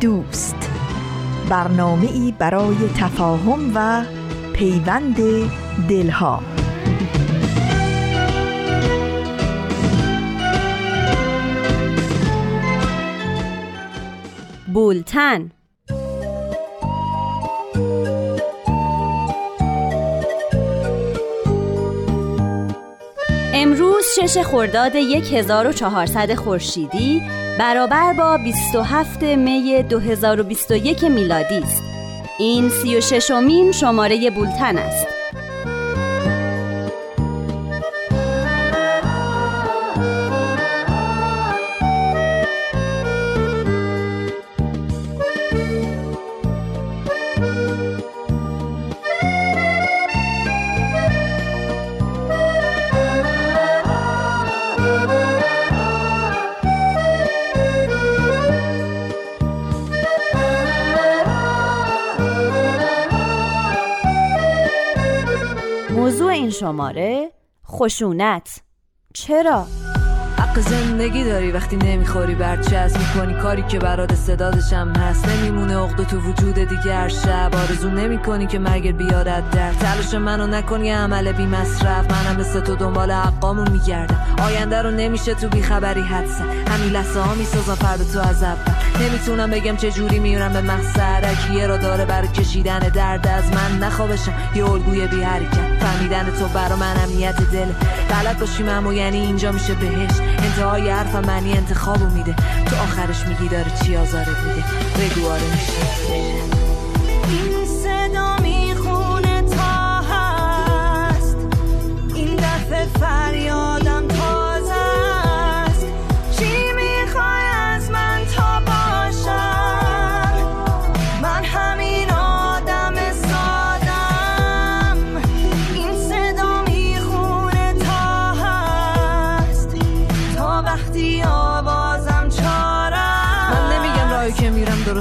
دوست. برنامه ای برای تفاهم و پیوند دلها. بولتن. امروز شش خرداد 1400 خورشیدی برابر با 27 می 2021 میلادی است. این 36 امین شماره بولتن است. شماره خشونت چرا؟ زندگی داری وقتی نمی‌خوری برچسب می‌کنی. کاری که برات صدادشم هست. نمیمونه عقده تو وجود دیگه هر شب. آرزو نمی‌کنی که مرگ بیارد در. تلاش منو نکنی عمل بی مصرف. منم مثل تو دنبال حقامون میگردم. آینده رو نمیشه تو بیخبری حدسه همین لحظه ها می‌سازم فرد تو از اول. نمی‌تونم بگم چه جوری میرم به مقصد. یه را داره برای کشیدن درد از من نخوابشم. یه الگوی بی حرکت. فهمیدن تو برا من امنیت دل. بلد باشیم اما یعنی اینجا میشه بهش انتهای حرف معنی انتخابو میده. تو آخرش میگی داره چی آزارت میده. بگو آره میشه. این صدا می‌خونه تا هست. این دفعه فریادم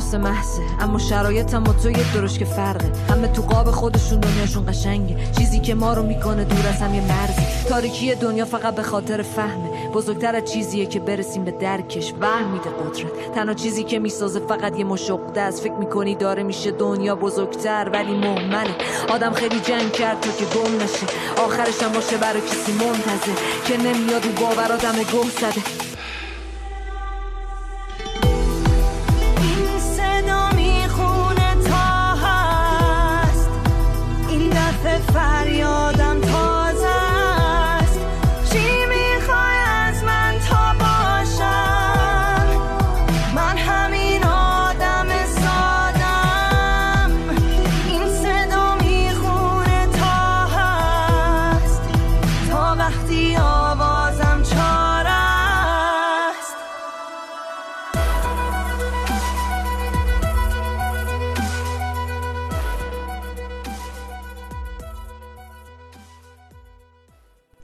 میرم درست محضه اما شرایطم با تو یه درش که فرقه. همه تو قاب خودشون دنیاشون قشنگه. چیزی که ما رو می‌کنه دور از هم یه مرزی تاریکی دنیا فقط به خاطر فهمه. بزرگتر از چیزیه که برسیم به درکش. وهم میده قدرت. تنها چیزی که می‌سازه فقط یه مشقده از فکر می‌کنی داره میشه دنیا بزرگتر ولی مهمله آدم خیلی جنگ کرد تا که گم نشه. آخرش هم باشه برای کسی منتظر. که نمیاد و باورادم گم زده.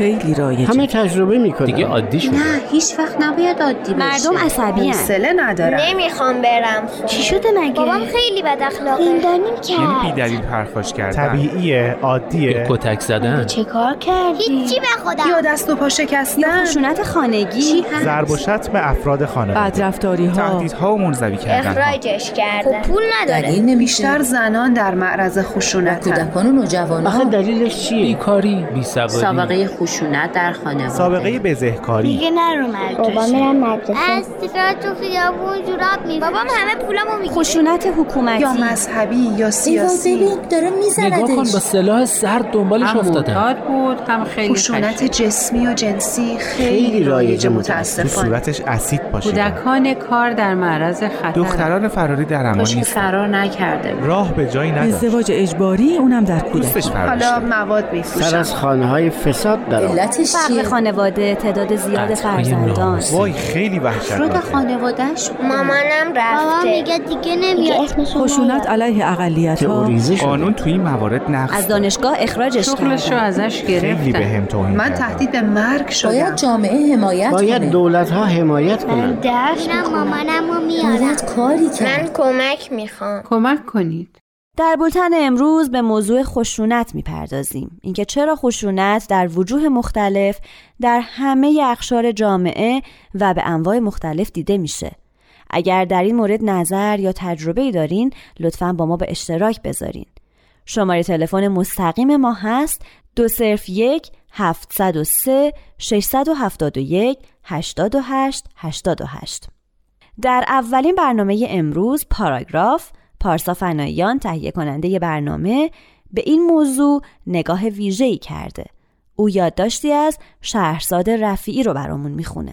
خیلی رایجه. همه تجربه می‌کنن دیگه عادی شده. نه هیچ وقت نباید عادی بشه. مردم عصبی حوصله ندارم نمی‌خوام برم چی شده مگه؟ بابام خیلی بد اخلاقه. زندانی یعنی کرد بیدلیل پرخاش کردن. طبیعیه عادیه. کتک زدن. چه کار کردی؟ هیچی به خودم. یا دست و پا شکستن. خشونت خانگی. ضرب و شتم افراد خانواده. بدرفتاری ها تهدیدها و منزوی کردن اخراجش کردن خب پول نداره. بیشتر زنان در معرض خشونت کودکان و آخه نوجوانان دلیلش چیه؟ بیکاری بیسوادی سابقه خشونت در خانواده. سابقه بزهکاری. دیگه نرو مدرسه. بابا میرم مدرسه. از تو خیابون جوراب می بابام همه پولامو می‌گیره. خشونت حکومتی. یا مذهبی یا سیاسی. داره نگاه کن با سلاح سرد دنبالش هم افتادن معتاد بود هم خیلی خشونت. جسمی و جنسی خیلی خیلی رایج رایجه تو متاسفانه. صورتش اسید پاشیدن کودکان کار در معرض خطر. دختران فراری در امان فرار نکرده بود. راه به جایی نداشت. ازدواج اجباری اونم در فرار حالا. مواد سر میفروشن از خانه های فساد. علتش فرق خانواده تعداد زیاد فرزندان. وای خیلی وحشتناکه. خانوادهش مامانم رفته. بابا میگه دیگه نمیاد. خشونت علیه اقلیت ها قانون توی این موارد نقض از دانشگاه اخراجش شغلش رو ازش خیلی به گرفتن هم توهین من. تهدید به مرگ شدم. جامعه حمایت باید دولت ها حمایت کنند درس مامانم رو میارم. کاری من کمک می‌خوام. کمک کنید. در بولتن امروز به موضوع خشونت می‌پردازیم. اینکه چرا خشونت در وجوه مختلف در همه اقشار جامعه و به انواع مختلف دیده میشه. اگر در این مورد نظر یا تجربه ای دارین لطفا با ما به اشتراک بذارین. شماره تلفن مستقیم ما هست دو صرف یک 703 671 88 88 در اولین برنامه امروز پاراگراف پارسا فنایان تهیه کننده برنامه به این موضوع نگاه ویژه‌ای کرده. او یادداشتی از شهرزاد رفیعی رو برامون می‌خونه.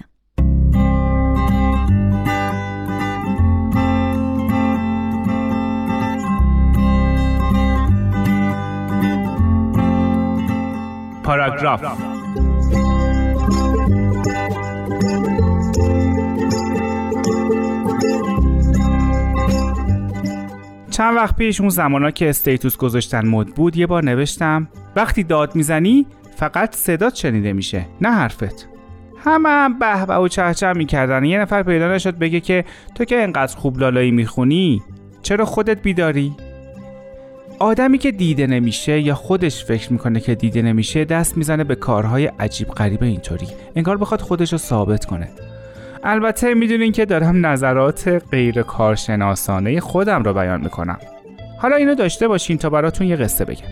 پاراگراف چند وقت پیش اون زمانا که استیتوس گذاشتن مد بود یه بار نوشتم وقتی داد می‌زنی فقط صدات شنیده میشه نه حرفت. همه هم به به و چهچه می‌کردن. یه نفر پیدا نشد بگه که تو که انقدر خوب لالایی می‌خونی چرا خودت بیداری؟ آدمی که دیده نمیشه یا خودش فکر می‌کنه که دیده نمیشه دست می‌زنه به کارهای عجیب غریبه اینطوری. انگار بخواد خودش رو ثابت کنه. البته می‌دونین که دارم نظرات غیر کارشناسانه خودم رو بیان می‌کنم. حالا اینو داشته باشین تا براتون یه قصه بگم.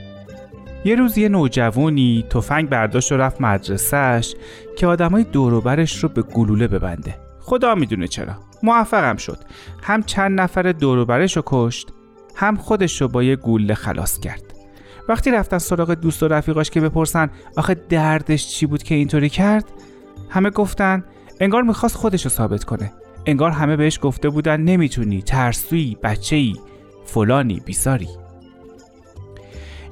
یه روز یه نوجوانی تفنگ برداشت و رفت مدرسهش که آدمای دوروبرش رو به گلوله ببنده. خدا می‌دونه چرا. موفقم شد. هم چند نفر دوروبرش رو کشت هم خودش رو با یه گوله خلاص کرد. وقتی رفتن سراغ دوست و رفیقاش که بپرسن آخه دردش چی بود که اینطوری کرد همه گفتن انگار می‌خواست خودش رو ثابت کنه. انگار همه بهش گفته بودن نمی‌تونی ترسویی بچه‌ای فلانی بیساری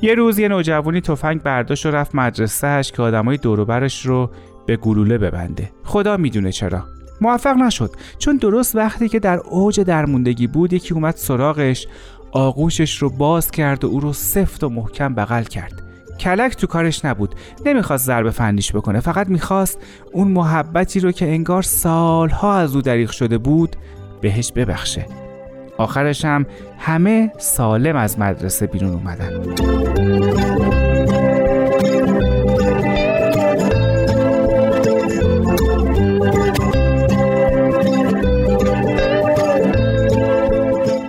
یه روز یه نوجوانی تفنگ برداشت و رفت مدرسهش که آدمای دوروبرش رو به گلوله ببنده. خدا می‌دونه چرا. موفق نشد. چون درست وقتی که در اوج درموندگی بود یکی اومد سراغش آغوشش رو باز کرد و او رو سفت و محکم بغل کرد. کلک تو کارش نبود. نمی‌خواست ضربه فندیش بکنه فقط می‌خواست اون محبتی رو که انگار سالها از او دریغ شده بود بهش ببخشه. آخرش هم همه سالم از مدرسه بیرون اومدن.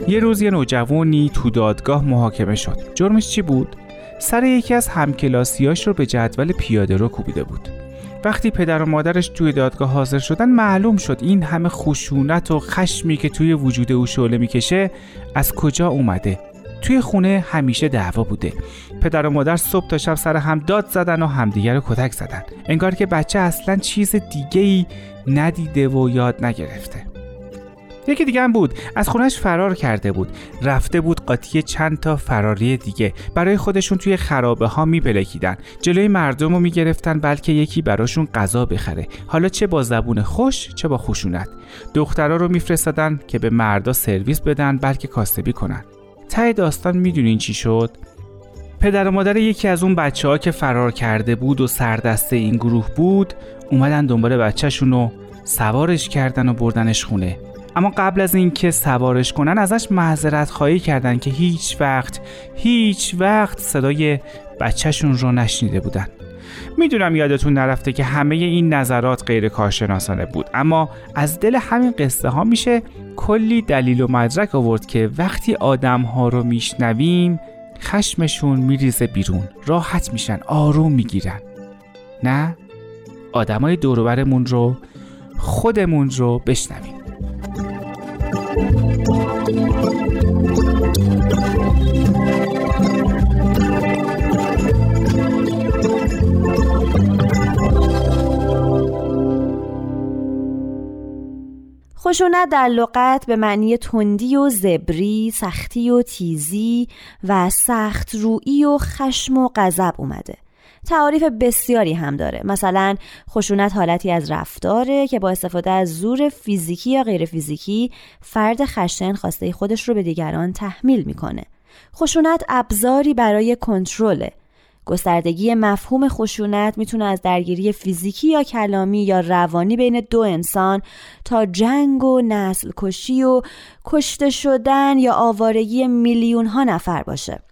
یه روز یه نوجوانی تو دادگاه محاکمه شد. جرمش چی بود؟ سر یکی از همکلاسیاش رو به جدول پیاده رو کوبیده بود. وقتی پدر و مادرش توی دادگاه حاضر شدن معلوم شد این همه خشونت و خشمی که توی وجود او شعله می‌کشه از کجا اومده. توی خونه همیشه دعوا بوده. پدر و مادر صبح تا شب سر هم داد زدن و همدیگر رو کتک زدن. انگار که بچه اصلا چیز دیگه ای ندیده و یاد نگرفته. یکی دیگه هم بود. از خونش فرار کرده بود. رفته بود قاطی چند تا فراری دیگه. برای خودشون توی خرابه ها میپلکیدن جلوی مردم رو می‌گرفتن بلکه یکی براشون غذا بخره. حالا چه با زبون خوش چه با خشونت. دخترها رو میفرستادن که به مردا سرویس بدن بلکه کاسبی کنن. ته داستان می‌دونین چی شد؟ پدر و مادر یکی از اون بچه ها که فرار کرده بود و سردسته این گروه بود اومدن دنبال بچهشون رو سوارش کردن و بردنش خونه. اما قبل از اینکه سوارش کنن ازش معذرت خواهی کردن که هیچ وقت هیچ وقت صدای بچهشون رو نشنیده بودن. می‌دونم یادتون نرفته که همه این نظرات غیر کارشناسانه بود اما از دل همین قصه ها میشه کلی دلیل و مدرک آورد که وقتی آدم ها رو میشنویم خشمشون میریزه بیرون راحت میشن آروم می‌گیرن. نه آدمای دوروبرمون رو خودمون رو بشنویم. خشونت در لغت به معنی تندی و زبری، سختی و تیزی و سخت روئی و خشم و غضب اومده. تعاریف بسیاری هم داره. مثلا خشونت حالتی از رفتاره که با استفاده از زور فیزیکی یا غیر فیزیکی فرد خشن خواسته خودش رو به دیگران تحمیل می‌کنه. خشونت ابزاری برای کنترله. گستردگی مفهوم خشونت می‌تونه از درگیری فیزیکی یا کلامی یا روانی بین دو انسان تا جنگ و نسل کشی و کشته شدن یا آوارگی میلیون ها نفر باشه.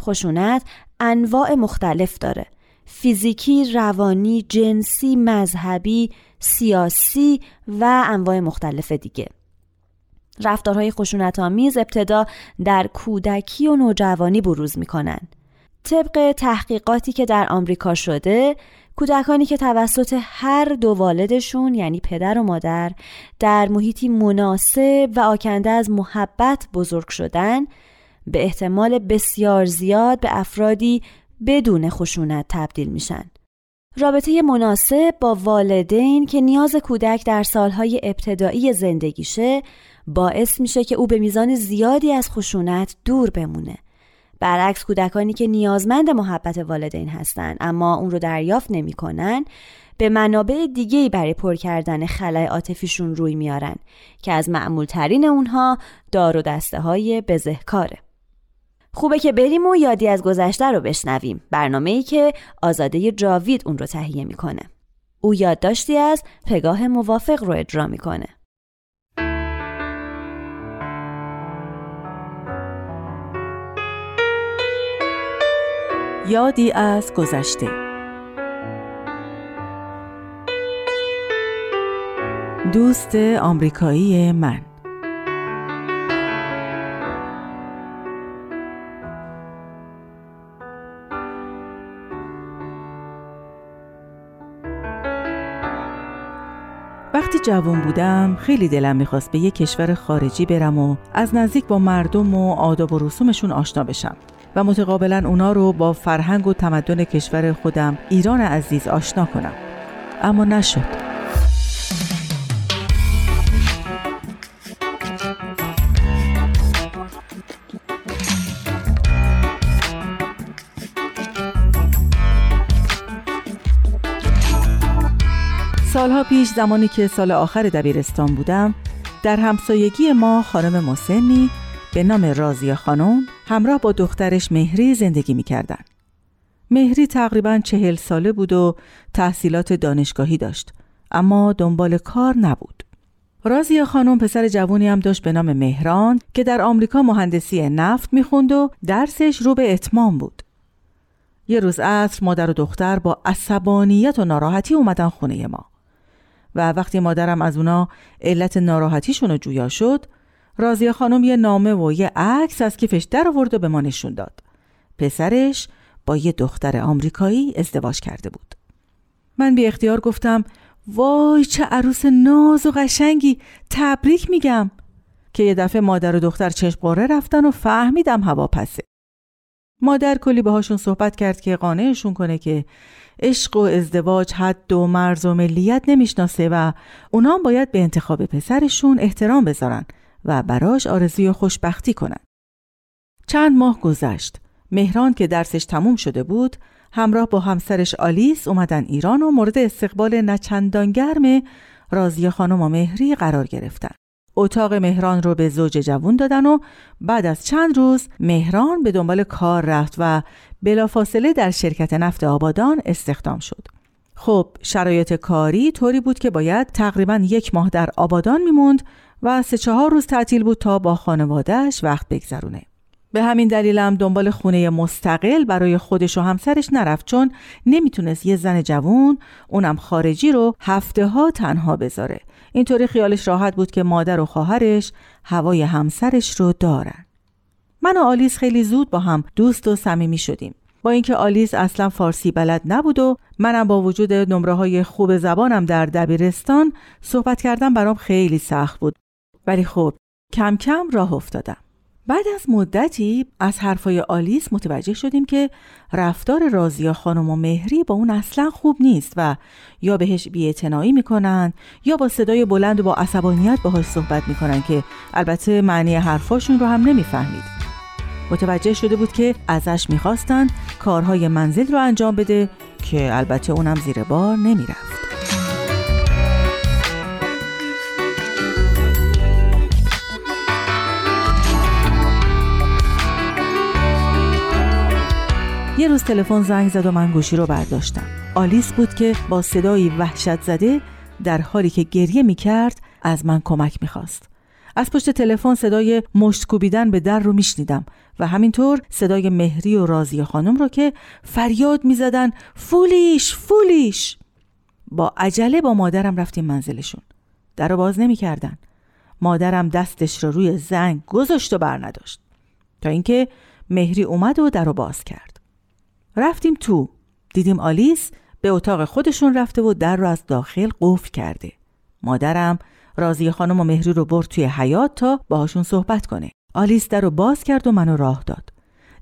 خشونت انواع مختلف داره. فیزیکی، روانی، جنسی، مذهبی، سیاسی و انواع مختلف دیگه. رفتارهای خشونت آمیز ابتدا در کودکی و نوجوانی بروز می‌کنن. طبق تحقیقاتی که در آمریکا شده کودکانی که توسط هر دو والدشون یعنی پدر و مادر در محیطی مناسب و آکنده از محبت بزرگ شدن به احتمال بسیار زیاد به افرادی بدون خشونت تبدیل میشن. رابطه مناسب با والدین که نیاز کودک در سالهای ابتدایی زندگیشه باعث میشه که او به میزان زیادی از خشونت دور بمونه. برعکس کودکانی که نیازمند محبت والدین هستند اما اون رو دریافت نمی‌کنن به منابع دیگه برای پر کردن خلای عاطفیشون روی میارن که از معمول ترین اونها دار و دسته های بزهکاره. خوبه که بریم و یادی از گذشته رو بشنویم برنامه ای که آزاده جاوید اون رو تهیه می‌کنه. او یادداشتی از پگاه موافق رو اجرا می‌کنه. یادی از گذشته دوست آمریکایی من وقتی جوان بودم خیلی دلم می‌خواست به یک کشور خارجی برم و از نزدیک با مردم و آداب و رسومشون آشنا بشم و متقابلا اونا رو با فرهنگ و تمدن کشور خودم ایران عزیز آشنا کنم. اما نشد. پیش زمانی که سال آخر دبیرستان بودم در همسایگی ما خانم مسنی به نام رازی خانم همراه با دخترش مهری زندگی می کردن. مهری تقریبا چهل ساله بود و تحصیلات دانشگاهی داشت اما دنبال کار نبود. رازی خانم پسر جوونی هم داشت به نام مهران که در آمریکا مهندسی نفت می‌خوند و درسش رو به اتمام بود. یه روز عصر مادر و دختر با عصبانیت و ناراحتی اومدن خونه ما. و وقتی مادرم از اونا علت ناراحتیشون رو جویا شد رازی خانم یه نامه و یه عکس از کیفش در آورد و به ما نشون داد. پسرش با یه دختر آمریکایی ازدواج کرده بود. من بی اختیار گفتم وای چه عروس ناز و قشنگی تبریک میگم. که یه دفعه مادر و دختر چشم قاره رفتن و فهمیدم هوا پسه. مادر کلی باهاشون صحبت کرد که قانعشون کنه که عشق و ازدواج حد و مرز و ملیت نمی‌شناسه و اونا باید به انتخاب پسرشون احترام بذارن و براش آرزوی خوشبختی کنن. چند ماه گذشت. مهران که درسش تموم شده بود همراه با همسرش آلیس اومدن ایران و مورد استقبال نچندان گرم رازی خانم و مهری قرار گرفتن. اتاق مهران رو به زوج جوون دادن و بعد از چند روز مهران به دنبال کار رفت و بلافاصله در شرکت نفت آبادان استخدام شد. خب شرایط کاری طوری بود که باید تقریبا یک ماه در آبادان میموند و سه چهار روز تعطیل بود تا با خانوادهش وقت بگذرونه. به همین دلیلم دنبال خونه مستقل برای خودش و همسرش نرفت چون نمی‌تونست یه زن جوون اونم خارجی رو هفته ها تنها بذاره اینطوری خیالش راحت بود که مادر و خواهرش هوای همسرش رو دارن. من و آلیس خیلی زود با هم دوست و صمیمی شدیم. با اینکه آلیس اصلا فارسی بلد نبود و منم با وجود نمره های خوب زبانم در دبیرستان صحبت کردم برام خیلی سخت بود. ولی خب کم کم راه افتادم. بعد از مدتی از حرفای آلیس متوجه شدیم که رفتار رازیا خانم و مهری با اون اصلا خوب نیست و یا بهش بیاعتنایی می‌کنن یا با صدای بلند و با عصبانیت باهاش صحبت می‌کنن که البته معنی حرفاشون رو هم نمی‌فهمید. متوجه شده بود که ازش می‌خواستند کارهای منزل رو انجام بده که البته اونم زیر بار نمی‌رفت. روز تلفن زنگ زد و من گوشی رو برداشتم. آلیس بود که با صدایی وحشت زده در حالی که گریه می کرد از من کمک می‌خواست. از پشت تلفن صدای مشت کوبیدن به در رو میشنیدم و همینطور صدای مهری و رازی خانم رو که فریاد می‌زدن فولیش فولیش! با عجله با مادرم رفتیم منزلشون. در رو باز نمی‌کردن. مادرم دستش رو روی زنگ گذاشت و بر نداشت تا اینکه مهری اومد و در رو باز کرد. رفتیم تو. دیدیم آلیس به اتاق خودشون رفته و در رو از داخل قفل کرده. مادرم رازی خانم و مهری رو برد توی حیات تا باهاشون صحبت کنه. آلیس در رو باز کرد و منو راه داد.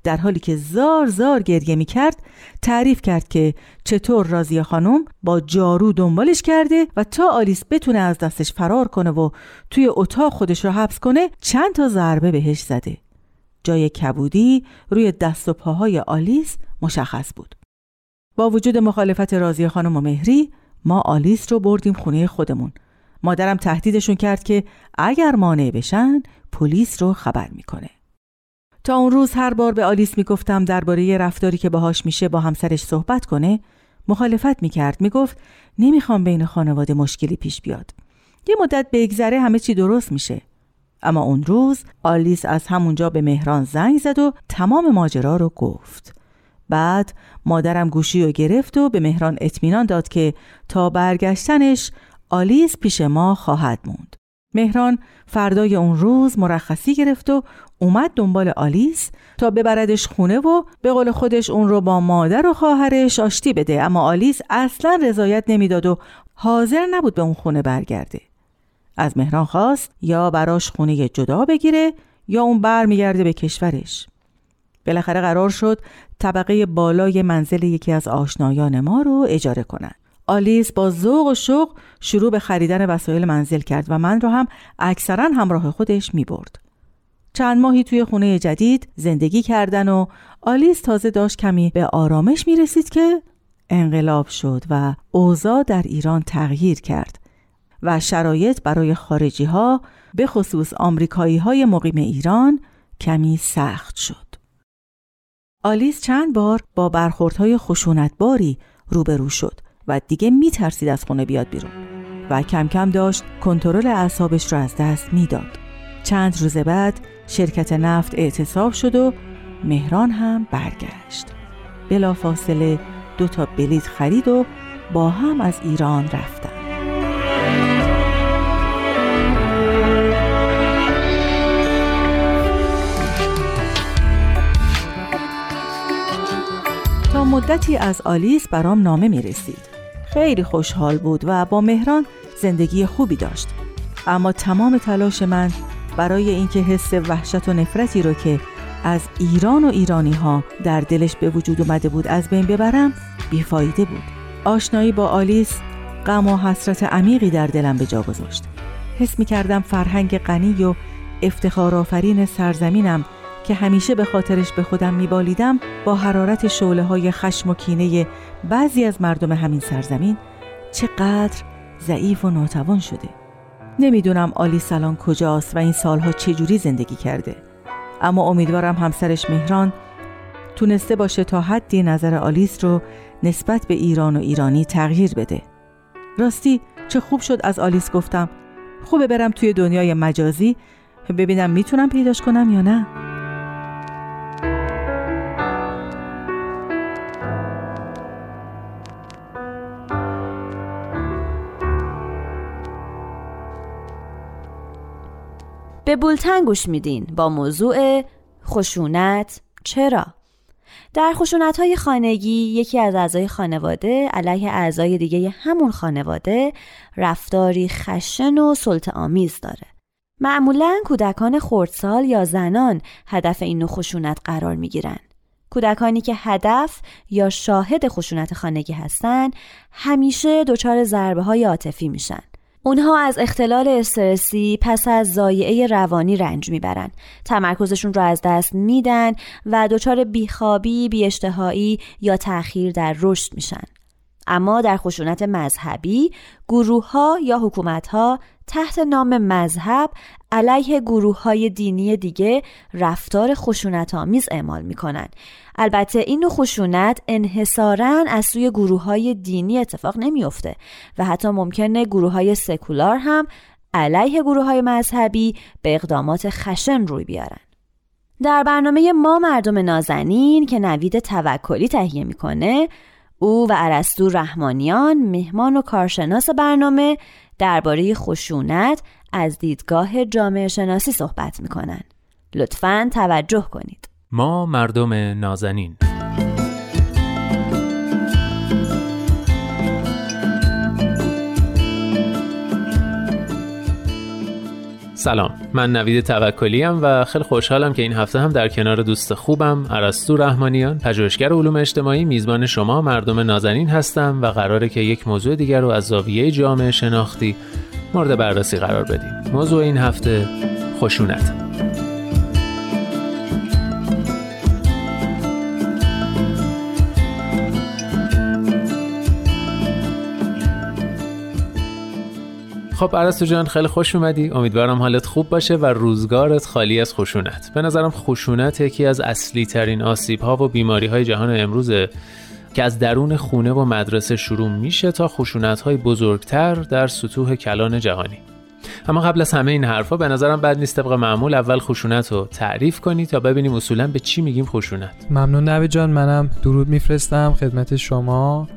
در حالی که زار زار گریه می کرد تعریف کرد که چطور رازی خانم با جارو دنبالش کرده و تا آلیس بتونه از دستش فرار کنه و توی اتاق خودش رو حبس کنه چند تا ضربه بهش زده. جای کبودی روی دست و پاهای آلیس مشخص بود. با وجود مخالفت رازی خانم و مهری ما آلیس رو بردیم خونه خودمون. مادرم تهدیدشون کرد که اگر مانع بشن پلیس رو خبر می‌کنه. تا اون روز هر بار به آلیس می‌گفتم درباره رفتاری که باهاش میشه با همسرش صحبت کنه مخالفت می‌کرد. می‌گفت نمی‌خوام بین خانواده مشکلی پیش بیاد. یه مدت بگذره همه چی درست میشه. اما اون روز آلیس از همونجا به مهران زنگ زد و تمام ماجرا رو گفت. بعد مادرم گوشی رو گرفت و به مهران اطمینان داد که تا برگشتنش آلیس پیش ما خواهد موند. مهران فردای اون روز مرخصی گرفت و اومد دنبال آلیس تا ببردش خونه و به قول خودش اون رو با مادر و خواهرش آشتی بده. اما آلیس اصلا رضایت نمی‌داد و حاضر نبود به اون خونه برگرده. از مهران خواست یا براش خونه جدا بگیره یا اون برمیگرده به کشورش. بالاخره قرار شد طبقه بالای منزل یکی از آشنایان ما رو اجاره کنند. آلیس با ذوق و شوق شروع به خریدن وسایل منزل کرد و من رو هم اکثرا همراه خودش می برد. چند ماهی توی خونه جدید زندگی کردن و آلیس تازه داشت کمی به آرامش می رسید که انقلاب شد و اوضاع در ایران تغییر کرد و شرایط برای خارجی ها به خصوص آمریکایی های مقیم ایران کمی سخت شد. آلیس چند بار با برخوردهای خشونتباری روبرو شد و دیگه میترسید از خونه بیاد بیرون و کم کم داشت کنترل اعصابش رو از دست می‌داد. چند روز بعد شرکت نفت اعتصاب شد و مهران هم برگشت. بلافاصله دو تا بلیت خرید و با هم از ایران رفتن. مدتی از آلیس برام نامه می رسید. خیلی خوشحال بود و با مهران زندگی خوبی داشت. اما تمام تلاش من برای اینکه حس وحشت و نفرتی رو که از ایران و ایرانی ها در دلش به وجود اومده بود از بین ببرم بیفایده بود. آشنایی با آلیس غم و حسرت عمیقی در دلم به جا گذاشت. حس می کردم فرهنگ غنی و افتخارآفرین سرزمینم که همیشه به خاطرش به خودم میبالیدم با حرارت شعله های خشم و کینه بعضی از مردم همین سرزمین چقدر ضعیف و ناتوان شده. نمی‌دونم آلی سلان کجاست و این سالها چجوری زندگی کرده. اما امیدوارم همسرش مهران تونسته باشه تا حدی نظر آلیس رو نسبت به ایران و ایرانی تغییر بده. راستی چه خوب شد از آلیس گفتم. خوبه برم توی دنیای مجازی ببینم می‌تونم پیداش کنم یا نه. به بولتن گوش میدین با موضوع خشونت چرا؟ در خشونت های خانگی یکی از اعضای خانواده علیه اعضای دیگه همون خانواده رفتاری خشن و سلط آمیز داره. معمولا کودکان خردسال یا زنان هدف این نوع خشونت قرار می گیرن. کودکانی که هدف یا شاهد خشونت خانگی هستند همیشه دچار ضربه های عاطفی میشن. اونها از اختلال استرسی پس از زایعه روانی رنج می‌برن تمرکزشون رو از دست میدن و دچار بیخوابی، بیاشتهایی یا تأخیر در رشد میشن. اما در خشونت مذهبی گروه ها یا حکومت ها تحت نام مذهب علیه گروه های دینی دیگه رفتار خشونت آمیز اعمال می‌کنن البته این نوع خشونت انحصارا از سوی گروه های دینی اتفاق نمیافته و حتی ممکنه گروه های سکولار هم علیه گروه های مذهبی به اقدامات خشن روی بیارن. در برنامه ما مردم نازنین که نوید توکلی تهیه می‌کنه او و عرستو رحمانیان مهمان و کارشناس برنامه درباره خشونت از دیدگاه جامعه شناسی صحبت می‌کنن. لطفا توجه کنید. ما مردم نازنین. سلام. من نوید توکلی و خیلی خوشحالم که این هفته هم در کنار دوست خوبم عرستو رحمانیان پژوهشگر علوم اجتماعی میزبان شما مردم نازنین هستم و قراره که یک موضوع دیگر رو از زاویه جامعه شناختی مورد بررسی قرار بدیم. موضوع این هفته خشونت. خب عرستو جان خیلی خوش اومدی. امیدوارم حالت خوب باشه و روزگارت خالی از خشونت. به نظرم خشونت یکی از اصلی ترین آسیب ها و بیماری های جهان امروزه. که از درون خونه و مدرسه شروع میشه تا خشونت های بزرگتر در سطوح کلان جهانی. اما قبل از همه این حرفا به نظرم بد نیست طبق معمول اول خشونت رو تعریف کنی تا ببینیم اصولا به چی میگیم خشونت. ممنون نوی جان منم درود میفرستم خدمت شما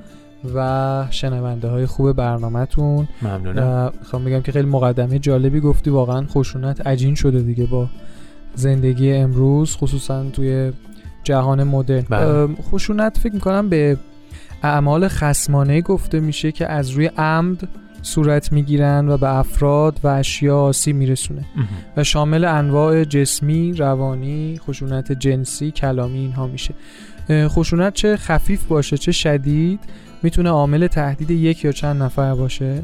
و شنونده های خوب برنامهتون. ممنونم. و خواهم بگم که خیلی مقدمه جالبی گفتی واقعا خشونت عجین شده دیگه با زندگی امروز خصوصا توی جهان مدرن. بله. خشونت فکر می‌کنم به اعمال خسمانه گفته میشه که از روی عمد صورت می‌گیرن و به افراد و اشیا آسیب میرسونه. و شامل انواع جسمی، روانی، خشونت جنسی، کلامی اینها میشه. خشونت چه خفیف باشه چه شدید می‌تونه عامل تهدید یک یا چند نفر باشه.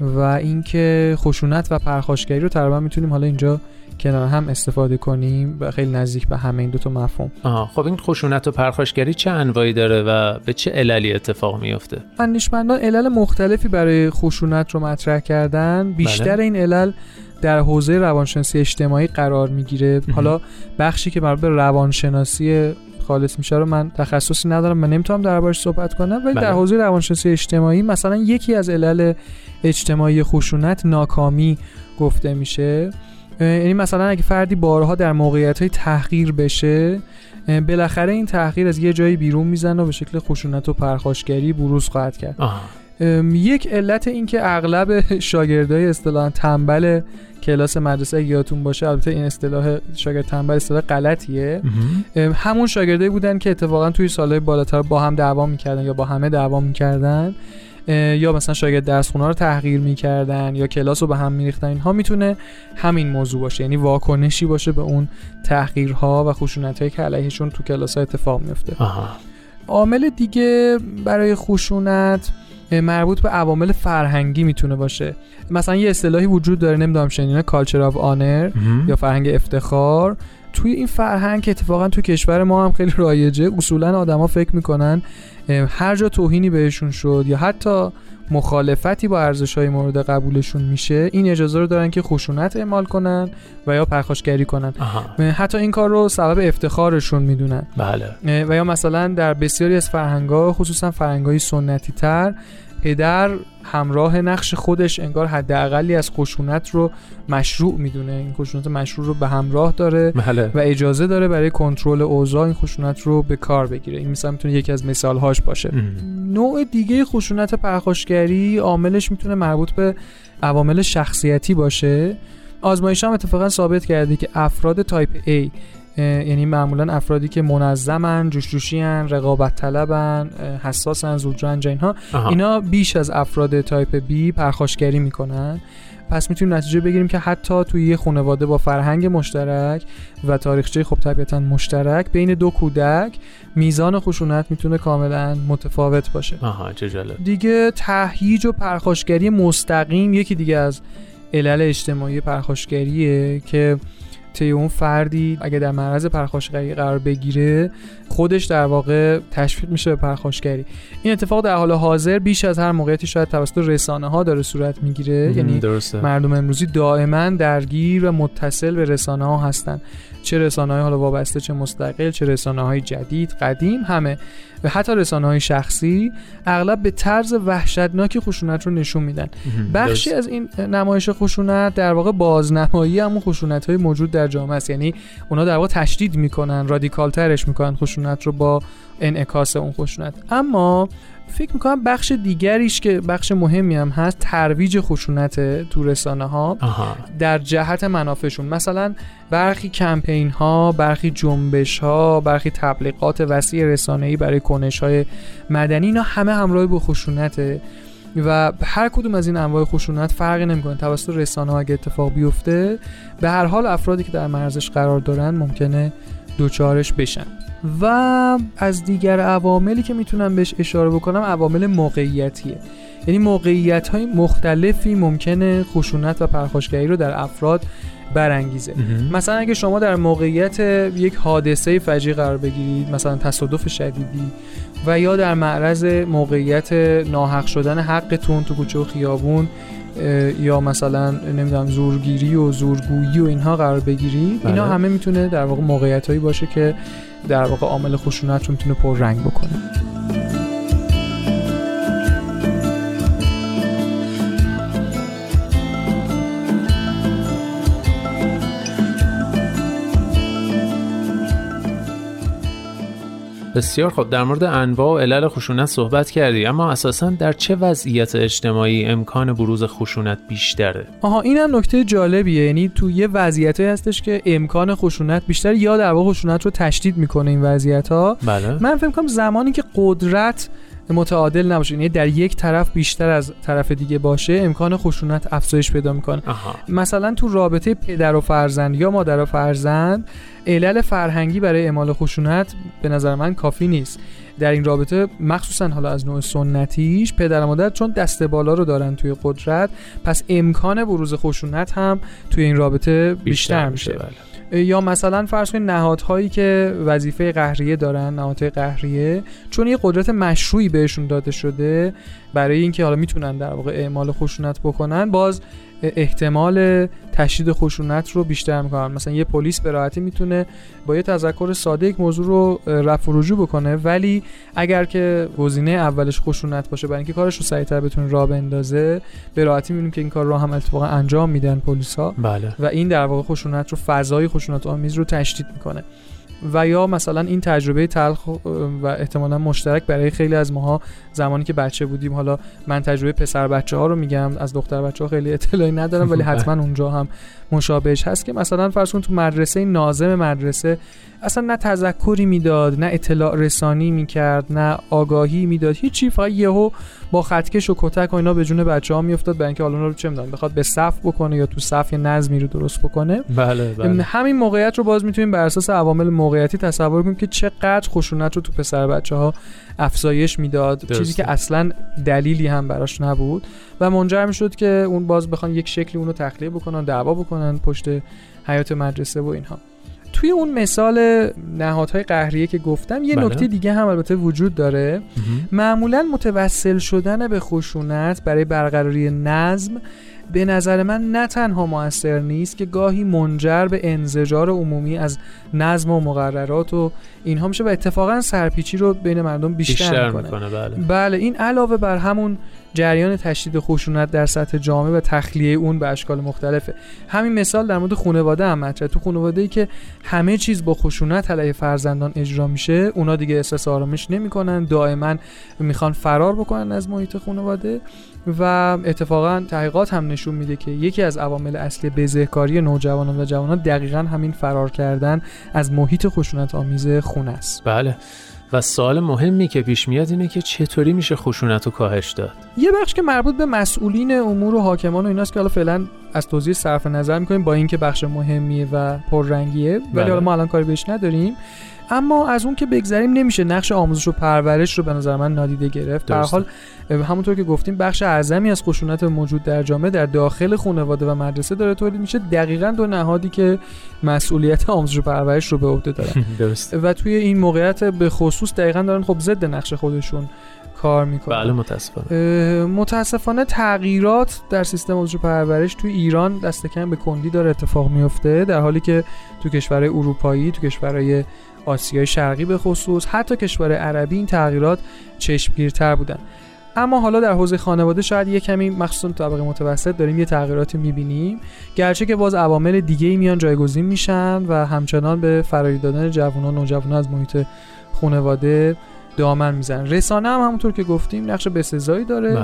و اینکه خشونت و پرخاشگری رو تقریبا می‌تونیم حالا اینجا کنار هم استفاده کنیم و خیلی نزدیک به همه این دو تا مفهوم. آها خب این خشونت و پرخاشگری چه انواعی داره و به چه عللی اتفاق میفته اندیشمندان علل مختلفی برای خشونت رو مطرح کردن. بیشتر بله. این علل در حوزه روانشناسی اجتماعی قرار می‌گیره. حالا بخشی که مربوط به روانشناسی خالص میشه رو من تخصصی ندارم من نمی‌تونم دربارش صحبت کنم ولی بله. در حوزه روانشناسی اجتماعی مثلا یکی از علل اجتماعی خشونت ناکامی گفته میشه. یعنی مثلا اگه فردی بارها در موقعیت های تحقیر بشه بالاخره این تحقیر از یه جایی بیرون می‌زنه و به شکل خشونت و پرخاشگری بروز خواهد کرد. آها. یک علت این که اغلب شاگردای اصطلاحا تنبل کلاس مدرسه یادتون باشه البته این اصطلاح شاگرد تنبل اصطلاح غلطیه. همون شاگردایی بودن که اتفاقا توی سالهای بالاتر با هم دعوا می‌کردن یا با همه دعوا می‌کردن. یا مثلا شاگرد درس خونه رو تحقیر می‌کردن یا کلاس رو به هم میریختن اینها می‌تونه همین موضوع باشه. یعنی واکنشی باشه به اون تحقیرها و خشونت‌هایی که علیهشون تو کلاس ها اتفاق میفته عامل دیگه برای خشونت مربوط به عوامل فرهنگی می‌تونه باشه. مثلا یه اصطلاحی وجود داره نمی‌دونم شنیدین کالچر آف آنر یا فرهنگ افتخار. توی این فرهنگ که اتفاقا تو کشور ما هم خیلی رایجه اصولا آدما فکر می‌کنن هر جا توهینی بهشون شد یا حتی مخالفتی با ارزش های مورد قبولشون میشه این اجازه رو دارن که خشونت اعمال کنن و یا پرخاشگری کنن. حتی این کار رو سبب افتخارشون می‌دونن. بله. و یا مثلا در بسیاری از فرهنگ‌ها خصوصا فرهنگ‌های سنتی تر پدر همراه نقش خودش انگار حداقلی از خشونت رو مشروع می‌دونه. این خشونت مشروع رو به همراه داره بله. و اجازه داره برای کنترل اوضاع این خشونت رو به کار بگیره. این مثلا می‌تونه یکی از مثالهاش باشه. نوع دیگه خشونت پرخاشگری عاملش می‌تونه مربوط به عوامل شخصیتی باشه. آزمایش هم اتفاقا ثابت کرده که افراد تایپ A یعنی معمولا افرادی که منظمن جوش جوشیان رقابت طلبن حساسن زودرنج اینها. اینا بیش از افراد type B پرخاشگری می‌کنن. پس می‌تونیم نتیجه بگیریم که حتی توی یه خانواده با فرهنگ مشترک و تاریخچه خب طبیعتا مشترک بین دو کودک میزان خشونت می‌تونه کاملا متفاوت باشه. آها چه جالب. دیگه تهییج و پرخاشگری مستقیم یکی دیگه از علل اجتماعی پرخاشگریه که طی اون فردی اگه در معرض پرخاشگری قرار بگیره خودش در واقع تشویق میشه به پرخاشگری. این اتفاق در حال حاضر بیش از هر موقعیتی شاید توسط رسانه ها داره صورت می‌گیره. یعنی درسته. مردم امروزی دائما درگیر و متصل به رسانه ها هستن. چه رسانه های حالا وابسته چه مستقل چه رسانه های جدید قدیم همه. و حتی رسانه های شخصی اغلب به طرز وحشتناکی خشونت رو نشون میدن. بخشی از این نمایش خشونت در واقع بازنمایی همون خشونت های موجود در جامعه است. یعنی اونا در واقع تشدید می‌کنن رادیکال ترش می‌کنن خشونت رو با انعکاس اون خشونت. اما فکر می‌کنم بخش دیگریش که بخش مهمی هم هست ترویج خشونت تو رسانه ها در جهت منافعشون. مثلا برخی کمپین ها برخی جنبش ها برخی تبلیغات وسیع رسانه ای برای کنش های مدنی اینا همه همراه با خشونته و هر کدوم از این انواع خشونت فرقی نمی‌کنه توسط رسانه ها اگه اتفاق بیفته. به هر حال افرادی که در مرزش قرار دارن ممکنه دوچارش بشن. و از دیگر عواملی که می‌تونم بهش اشاره بکنم عوامل موقعیتیه. یعنی موقعیت های مختلفی ممکنه خشونت و پرخاشگری رو در افراد برانگیزه. مثلا اگه شما در موقعیت یک حادثه فجیع قرار بگیرید مثلا تصادف شدیدی و یا در معرض موقعیت ناحق شدن حقتون تو کوچه و خیابون یا مثلا نمی‌دونم زورگیری و زورگویی و اینها قرار بگیری بله. اینا همه می‌تونه در واقع موقعیت هایی باشه که در واقع عامل خشونت رو می‌تونه پر رنگ بکنه. بسیار خب در مورد انواع و علل خشونت صحبت کردی اما اساسا در چه وضعیت اجتماعی امکان بروز خشونت بیشتره؟ آها این هم نکته جالبیه. یعنی تو یه وضعیتی هستش که امکان خشونت بیشتر یا در واقع خشونت رو تشدید می‌کنه این وضعیت ها بله. من فکر کنم زمانی که قدرت متعادل نباشه یعنی در یک طرف بیشتر از طرف دیگه باشه امکان خشونت افزایش پیدا می‌کنه آها. مثلا تو رابطه پدر و فرزند یا مادر و فرزند علل فرهنگی برای اعمال خشونت به نظر من کافی نیست در این رابطه مخصوصا حالا از نوع سنتیش پدر و مادر چون دست بالا رو دارن توی قدرت پس امکان بروز خشونت هم توی این رابطه بیشتر, بیشتر میشه بله. یا مثلا فرض کنید نهادهایی که وظیفه قهریه دارن نهادهای قهریه چون یه قدرت مشروعی بهشون داده شده برای اینکه حالا می‌تونن در واقع اعمال خشونت بکنن باز احتمال تشدید خشونت رو بیشتر می‌کنن. مثلا یه پلیس به راحتی می‌تونه با یه تذکر ساده یک موضوع رو رفع و رجوع بکنه. ولی اگر که گزینه اولش خشونت باشه برای اینکه کارش رو سریعتر بتونه راه بندازه به راحتی می‌بینیم که این کار رو هم اتفاقا انجام میدن پلیس ها بله. و این در واقع خشونت رو فضای خشونت آمیز رو تشدید می‌کنه. و یا مثلا این تجربه تلخ و احتمالا مشترک برای خیلی از ماها زمانی که بچه بودیم. حالا من تجربه پسر بچه ها رو میگم از دختر بچه ها خیلی اطلاعی ندارم ولی حتما اونجا هم مشابهش هست که مثلا فرض کن تو مدرسه ناظم مدرسه اصلا نه تذکری می‌داد نه اطلاع رسانی می‌کرد نه آگاهی می‌داد. هیچی فقط یهو با خطکش و کتک و اینا به جون بچه ها میافتاد برای اینکه حالا رو چه می‌دونم بخواد به صف بکنه یا تو صف یه نظمی رو درست بکنه. بله بله. همین موقعیت رو باز می‌تونیم بر اساس عوامل موقعیتی تصور کنیم که چقدر خشونت رو تو پسر بچه ها افزایش می‌داد. چیزی که اصلا دلیلی هم براش نبود. و منجر می‌شد که اون باز بخوان یک شکلی اونو تخلیه بکنن دعوا بکنن پشت حیات مدرسه و اینها. توی اون مثال نهادهای قهریه که گفتم یه بله. نکته دیگه هم البته وجود داره معمولا متوسل شدن به خشونت برای برقراری نظم به نظر من نه تنها موثر نیست که گاهی منجر به انزجار عمومی از نظم و مقررات و اینها میشه و اتفاقا سرپیچی رو بین مردم بیشتر, بیشتر می‌کنه می‌کنه بله. بله این علاوه بر همون جریان تشدید خشونت در سطح جامعه و تخلیه اون به اشکال مختلفه. همین مثال در مورد خانواده هم مطرحه تو خانواده ای که همه چیز با خشونت علیه فرزندان اجرا میشه اونا دیگه احساس آرامش نمی‌کنن دائما می‌خوان فرار بکنن از محیط خانواده و اتفاقا تحقیقات هم نشون میده که یکی از عوامل اصلی بزهکاری نوجوانان و جوانان دقیقا همین فرار کردن از محیط خشونت آمیز خونه است. بله. و سوال مهمی که پیش میاد اینه که چطوری میشه خشونت رو کاهش داد؟ یه بخش که مربوط به مسئولین امور و حاکمان و ایناست که حالا فعلا از توضیح صرف نظر می‌کنیم با اینکه بخش مهمیه و پررنگیه. ولی بله. حالا ما الان کاری بهش نداریم. اما از اون که بگذریم نمیشه. نقش آموزش و پرورش رو به نظر من نادیده گرفت. به درسته. حال همونطور که گفتیم بخش اعظمی از خشونت موجود در جامعه در داخل خانواده و مدرسه داره تولید میشه. دقیقا دو نهادی که مسئولیت آموزش و پرورش رو به عهده دارن. درست و توی این موقعیت به خصوص دقیقا دارن خب ضد نقش خودشون کار می‌کنن بله متاسفانه. متاسفانه تغییرات در سیستم آموزش پرورش تو ایران دست کم به کندی داره اتفاق میفته در حالی که تو کشورهای اروپایی تو کشورهای آسیای شرقی به خصوص حتی کشور عربی این تغییرات چشمگیرتر بودن. اما حالا در حوزه خانواده شاید یه کمی مخصوصا طبقه متوسط داریم یه تغییراتی می‌بینیم. گرچه که باز عوامل دیگه ای میان جایگزین میشن و همچنان به فراری دادن جوانان و نوجوانان از محیط خانواده دامن می‌زنن. رسانه هم همونطور که گفتیم نقش بسزایی داره.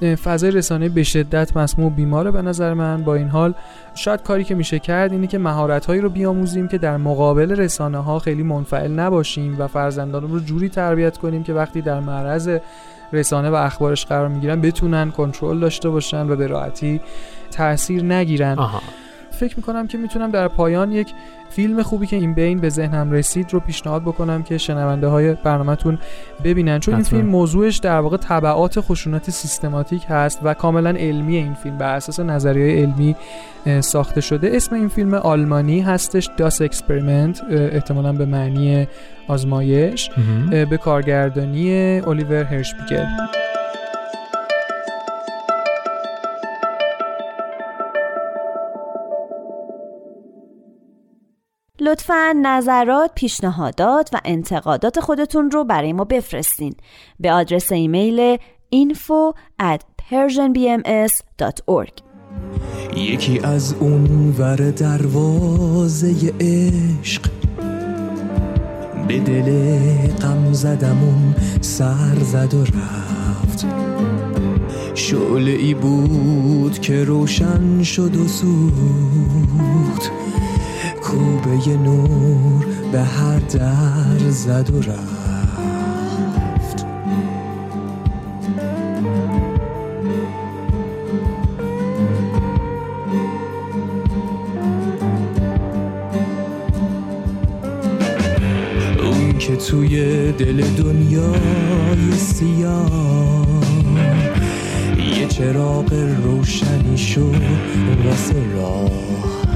بله. فضای رسانه به شدت مسموع و بیماره به نظر من. با این حال شاید کاری که میشه کرد اینه که مهارت هایی رو بیاموزیم که در مقابل رسانه ها خیلی منفعل نباشیم و فرزندان رو جوری تربیت کنیم که وقتی در معرض رسانه و اخبارش قرار می‌گیرن بتونن کنترل داشته باشن و به راحتی تاثیر نگیرن. آها. فکر می‌کنم که می‌تونم در پایان یک فیلم خوبی که این بین به ذهنم رسید رو پیشنهاد بکنم که شنونده های برنامهتون ببینن. چون این. فیلم موضوعش در واقع تبعات خشونت سیستماتیک هست و کاملا علمی این فیلم بر اساس نظریه علمی ساخته شده. اسم این فیلم آلمانی هستش Das Experiment احتمالا به معنی آزمایش. به کارگردانی الیور هرشپیگل لطفا نظرات، پیشنهادات و انتقادات خودتون رو برای ما بفرستین. به آدرس ایمیل info at persianbms.org یکی از اون ور دروازه عشق. به دل غم زدمون سر زد و رفت. شعله ای بود که روشن شد و سوخت. کوبه نور به هر در زد و رفت. اون که توی دل دنیای سیاه یه چراغ روشنی شد واسه راه.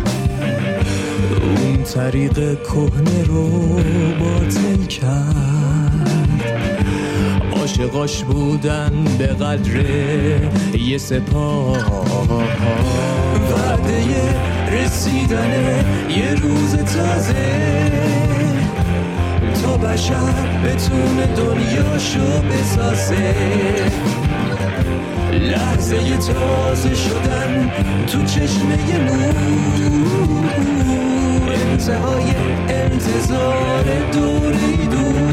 اون طریق کهنه رو باطل کرد. عاشقاش بودن به قدر یه سپاه. وعده رسیدن یه روز تازه. تا بشر بتونه دنیاشو بسازه. لحظه تازه شدن تو چشمه نور انتهای انتظار دوری دور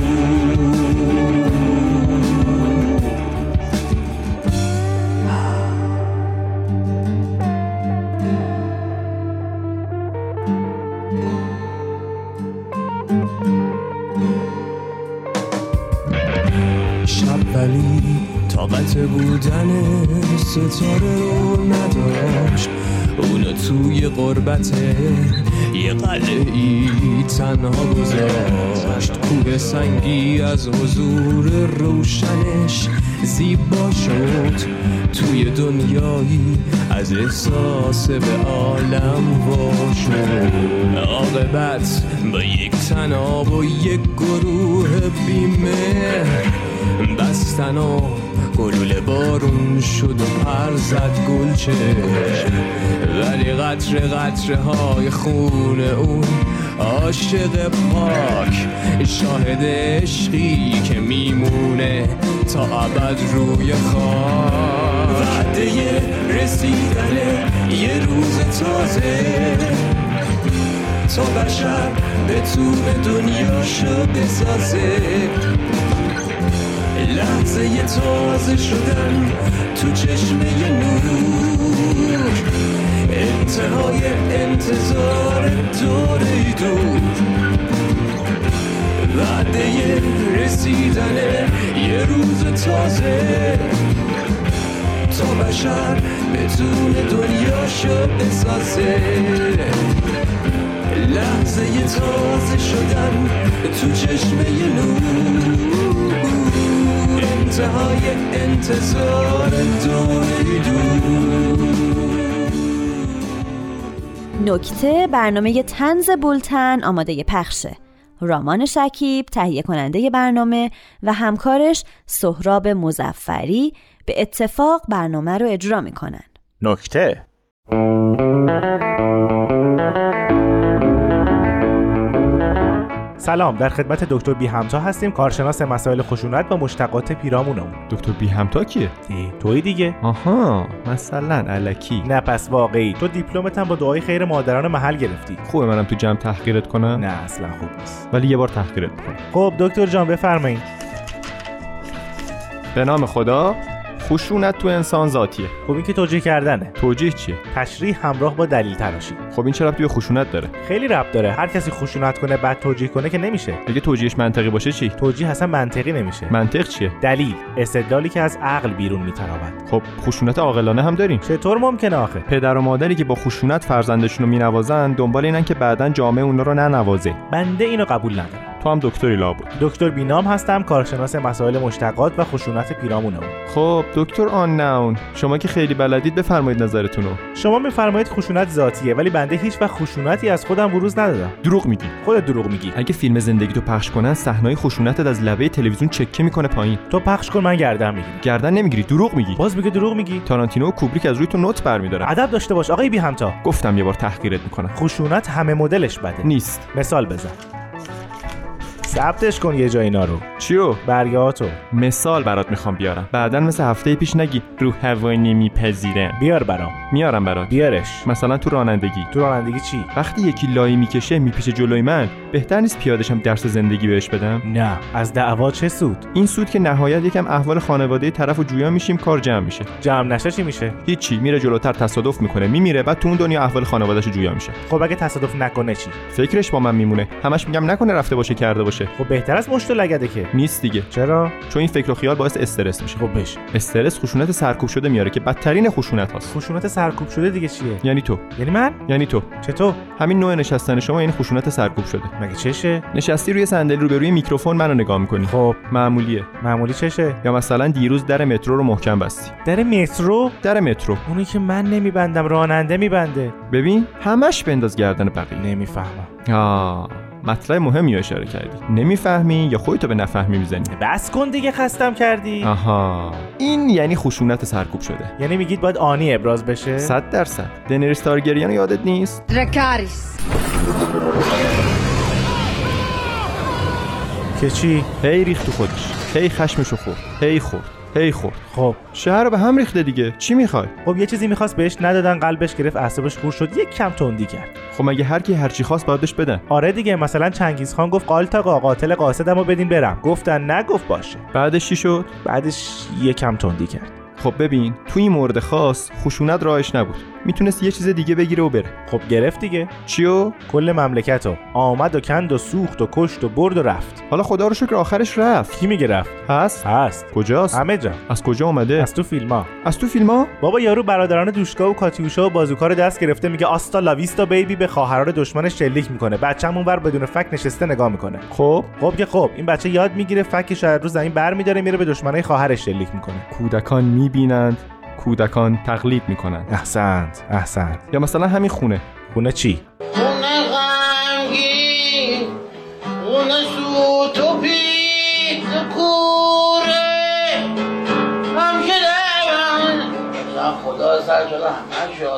ولی طاقت بودن ستاره رو نداشت. اونو توی قربت یه قلعه ای تنها گذاشت. کوه سنگی از حضور روشنش زیبا شد. توی دنیایی از احساس به عالم شد عاقبت با یک تناب و یک گروه بیمه. بستن و گلوله بارون شد و پر زد گلچه. ولی قطر قطره های خون اون عاشق پاک. شاهد عشقی که میمونه تا ابد روی خاک. وعده رسیدن یه روز تازه. تا بشر بتونه دنیاشو بسازه لحظه یه تازه شدن تو چشمه نور. انتهای انتظار دوره دور وعده رسیدن یه روز تازه. تا بشر بتونه دنیاشو بسازه. لحظه یه تازه شدن تو چشمه نور. انتهای انتظار دوره دور. نکته برنامه تنز بولتن آماده پخشه. رامان شکیب تهیه کننده برنامه و همکارش سهراب مزفری به اتفاق برنامه رو اجرا می‌کنن. نکته سلام. در خدمت دکتر بی همتا هستیم کارشناس مسائل خشونت با مشتقات پیرامونمون دکتر بی همتا کیه؟ توی دیگه. آها مثلا علکی نه پس واقعی. تو دیپلمت هم با دعای خیر مادران محل گرفتی. خوبه منم تو جمع تحقیرت کنم؟ نه اصلا خوب نیست. ولی یه بار تحقیرت می‌کنم. خب دکتر جان بفرمایید. به نام خدا. خشونت تو انسان ذاتیه. خب این که توجیه کردنه. توجیه چیه؟ تشریح همراه با دلیل تراشی. خب این چه ربطی به خشونت داره؟ خیلی ربط داره. هر کسی خشونت کنه بعد توجیه کنه که نمیشه. اگه توجیهش منطقی باشه چی؟ توجیه اصلا منطقی نمیشه. منطق چیه؟ دلیل. استدلالی که از عقل بیرون میتراود خب خشونت عاقلانه هم داریم. چطور ممکنه آخه؟ پدر و مادری که با خشونت فرزندشون رو مینوازن دنبال اینن که بعدا جامعه اونا رو ننوازه. بنده اینو قبول ندارم. تو هم دکتری لابد دکتر بینام هستم کارشناس مسائل مشتقات و خشونت پیرامونمون. خب دکتر آن ناون شما که خیلی بلدید بفرمایید نظرتون رو شما میفرمایید خشونت ذاتیه ولی بنده هیچ وقت خشونتی از خودم بروز ندادم. دروغ میگی. خودت دروغ میگی. اگه فیلم زندگی تو پخش کنن صحنه خشونتت از لبه تلویزیون چکه می‌کنه پایین. تو پخش کن من گردن می‌گیرم. گردن نمی‌گیری دروغ میگی. باز میگه دروغ میگی. تارانتینو و کوبریک از روی تو نوت برمیدارن ادب داشته باش آقای بی همتا گفتم یه بار تحقیرت می‌کنم. خشونت همه مدلش بده. نیست. مثال بزن. ثبتش کن یه جا اینا رو. چیو؟ برگاتو مثال برات می‌خوام بیارم. بعدا مثل هفته پیش نگی. رو هوای نمیپذیرم. بیار برام. میارم برات. بیارش. مثلا تو رانندگی. تو رانندگی چی؟ وقتی یکی لای می‌کشه میپیشه جلوی من بهتر نیست پیادشم درس زندگی بهش بدم؟ نه. از دعوا چه سود؟ این سود که نهایت یکم احوال خانواده طرف و جویا میشیم کار جمع میشه. جمع نشه چی میشه؟ هیچی. میره جلوتر تصادف می‌کنه میمیره بعد تو اون دنیا احوال خانوادهش جویا میشه. خب اگه تصادف نکنه چی؟ فکرش با من میمونه. همش میگم نکنه رفته باشه کرده باشه. خب بهتر از مشت لگده که. نیست دیگه. چرا؟ چون این فکر و خیال باعث استرس میشه. خب بشه استرس خشونت سرکوب شده میاره که بدترین خشونت هاست. خشونت سرکوب شده دیگه چیه؟ یعنی تو. یعنی من؟ یعنی تو. چطور؟ همین نوع نشستن شما این خشونت سرکوب شده. مگه چشه؟ نشستی روی صندلی روبروی میکروفون منو نگاه می‌کنی. خب. معمولیه. معمولی چشه؟ یا مثلا دیروز در مترو رو محکم بستی. در مترو؟ در مترو. اونی که من نمیبندم راننده میبنده. ببین همش بنداز گردن بقیه. نمی‌فهمم. آه. مطلب مهمی رو اشاره کردی. نمی‌فهمی یا خودتو به نفهمی می‌زنی؟ بس کن دیگه خستم کردی. آها. این یعنی خشونت سرکوب شده. یعنی میگید باید آنی ابراز بشه؟ صد درصد. دنریس تارگریان یادت نیست؟ درکاریس. که چی؟ هی ریخت تو خودش. هی خشمشو خورد. هی خورد. هی خورد خب. شهر رو به هم ریخته دیگه. چی می‌خوای؟ خب یه چیزی می‌خواست بهش ندادن قلبش گرفت اعصابش خورد شد یک کم تندی کرد. خب مگه هر کی هر چی خواست باید بهش بدن؟ آره دیگه مثلا چنگیز خان گفت قالتاقا قاتل قاصدمو بدین برم. گفتن نگفت باشه. بعدش چی شد؟ بعدش یک کم تندی کرد. خب ببین تو این مورد خاص خشونت راهش نبود. می‌تونست یه چیز دیگه بگیره و بره. خب گرفت دیگه. چیو؟ کل مملکتو. آمد و کند و سوخت و کشت و برد و رفت. حالا خدا رو شکر آخرش رفت. کی میگه رفت؟ هست. هست. کجاست؟ همه جا. از کجا اومده؟ از تو فیلما. از تو فیلما؟ بابا یارو برادران دوشکا و کاتیوشا و بازوکا رو دست گرفته میگه آستا لاویستا بیبی به خواهران دشمنش شلیک می‌کنه. بچه‌مون ور بدون فک نشسته نگاه می‌کنه. خب. خب که خب این بچه یاد می‌گیره فکش رو زمین برمیداره میره به دشمنای خواهرش شلیک می‌کنه. کودکان می‌بینند. کودکان تقلید می‌کنند. احسنت احسنت. یا مثلا همین خونه. خونه چی؟ خونه غمگین خونه سوت و پیت کوره. هم که من. خدا سر شده همه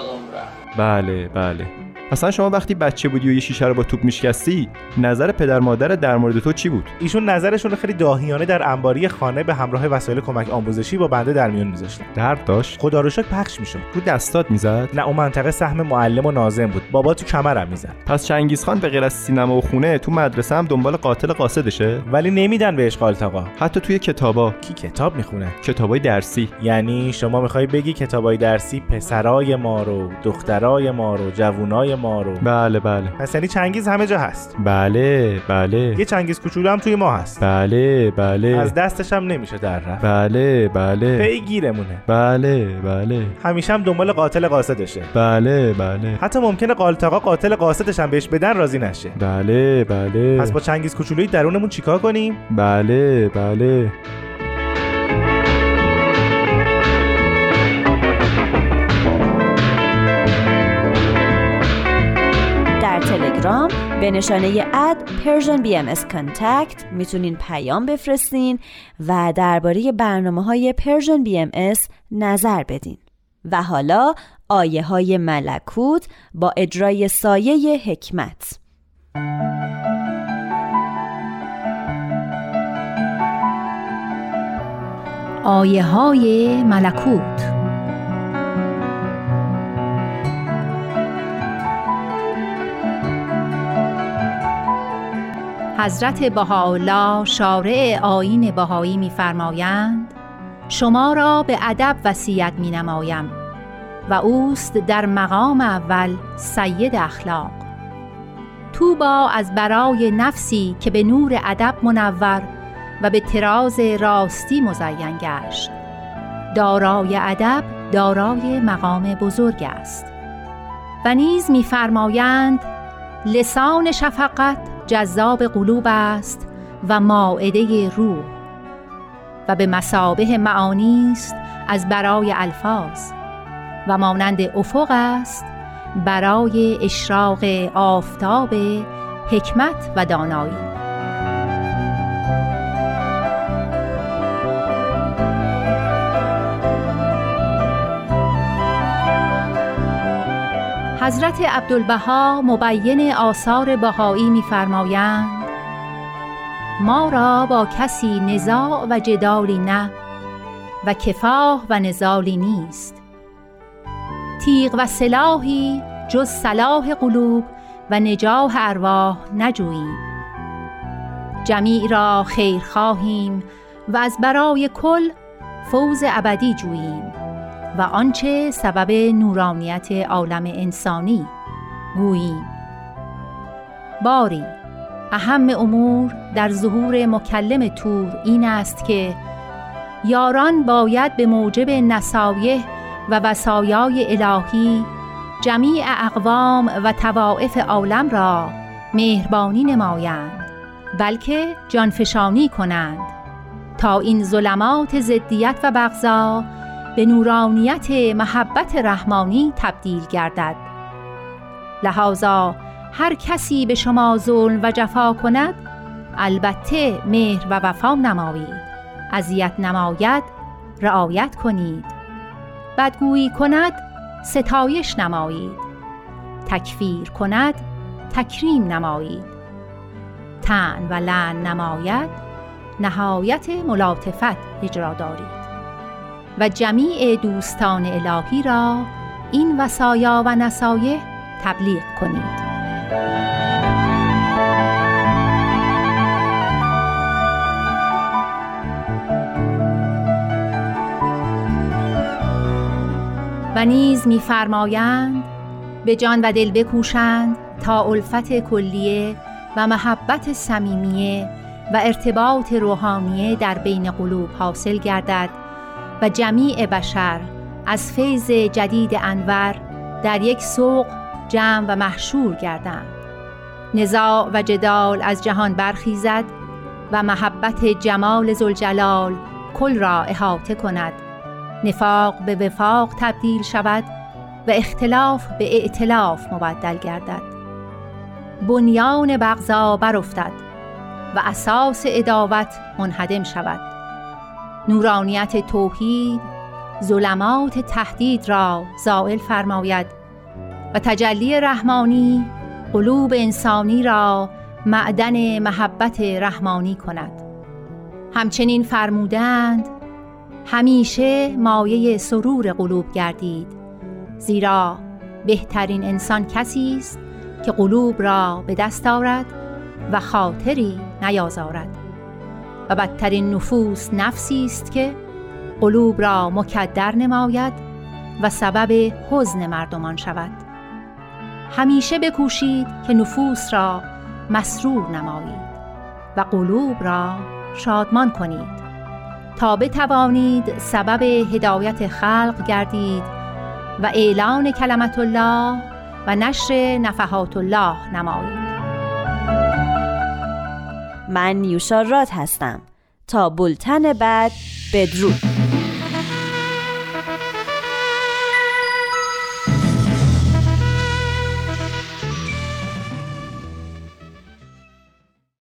بله بله. اصلا شما وقتی بچه بودی و یه شیشه رو با توپ میشکستی نظر پدر مادر در مورد تو چی بود؟ ایشون نظرشون خیلی داهیانه در انباری خانه به همراه وسایل کمک آموزشی با بنده در میون میذاشتن. درد داشت؟ خدا رو شکر پخش می‌شد. رو دستات می‌زد؟ نه اون منطقه سهم معلم و ناظم بود. بابا تو کمرم می‌زد. پس چنگیز خان به غیر از سینما و خونه تو مدرسه هم دنبال قاتل قاصدشه؟ ولی نمیدن بهش قالتاقا حتی توی کتابا. کی کتاب می‌خونه؟ کتابای درسی. یعنی شما می‌خوای بگی کتابای درسی پسرای ما رو دخترای ما رو جوونای ما رو بله بله. پس یعنی چنگیز همه جا هست. بله بله. یه چنگیز کوچولو هم توی ما هست. بله بله. از دستش هم نمیشه در رفت. بله بله. پیگیرمونه بله بله. همیشه هم دنبال قاتل قاصدشه. بله بله. حتی ممکنه قالتاقا قاتل قاصدش هم بهش بدن راضی نشه. بله بله. پس با چنگیز کوچولوی درونمون چیکار کنیم؟ بله بله. به نشانه اد Persian BMS Contact می‌تونین پیام بفرستین و درباره برنامه های Persian BMS نظر بدین. و حالا آیه های ملکوت با اجرای سایه حکمت. آیه های ملکوت حضرت بهاءالله شارع آیین بهایی می‌فرمایند شما را به ادب وصیت می‌نمایم و اوست در مقام اول سید اخلاق. توبا از برای نفسی که به نور ادب منور و به تراز راستی مزین گشت. دارای ادب دارای مقام بزرگ است. و نیز می‌فرمایند لسان شفقت جذاب قلوب است و ماعده روح و به مسابه معانی است از برای الفاظ و مانند افق است برای اشراق آفتاب حکمت و دانایی. حضرت عبدالبها مبین آثار بهایی می‌فرمایند ما را با کسی نزاع و جدالی نه و کفاه و نزالی نیست. تیغ و سلاحی جز صلاح قلوب و نجاح ارواح نجوییم. جمیع را خیر خواهیم و از برای کل فوز ابدی جوییم. و آنچه سبب نورانیت عالم انسانی. گوییم باری. اهم امور در ظهور مکلم تور این است که یاران باید به موجب نصایح و وصایای الهی جمیع اقوام و توائف عالم را مهربانی نمایند بلکه جانفشانی کنند. تا این ظلمات زدیت و بغضا به نورانیت محبت رحمانی تبدیل گردد. لحاظا هر کسی به شما ظلم و جفا کند البته مهر و وفا نمایید. اذیت نماید رعایت کنید. بدگویی کند ستایش نمایید. تکفیر کند تکریم نمایید. تن و لعن نماید نهایت ملاطفت اجرا دارید. و جمیع دوستان الهی را این وصایا و نصایح تبلیغ کنید. و نیز می‌فرمایند به جان و دل بکوشند تا الفت کلیه و محبت صمیمیه و ارتباط روحانیه در بین قلوب حاصل گردد و جمیع بشر از فیض جدید انور در یک سوق جمع و محشور گردند. نزاع و جدال از جهان برخیزد و محبت جمال زلجلال کل را احاطه کند. نفاق به وفاق تبدیل شود و اختلاف به ائتلاف مبدل گردد. بنیان بغضا برافتد و اساس اداوت منهدم شود. نورانیت توحید ظلمات تهدید را زائل فرماید و تجلی رحمانی قلوب انسانی را معدن محبت رحمانی کند. همچنین فرمودند همیشه مایه سرور قلوب گردید زیرا بهترین انسان کسی است که قلوب را به دست آورد و خاطری نیازارد. و بدترین نفوس نفسی است که قلوب را مکدر نماید و سبب حزن مردمان شود. همیشه بکوشید که نفوس را مسرور نمایید و قلوب را شادمان کنید. تا بتوانید سبب هدایت خلق گردید و اعلان کلمت الله و نشر نفحات الله نمایید. من یوشا راد هستم. تا بلتن بعد بدرود.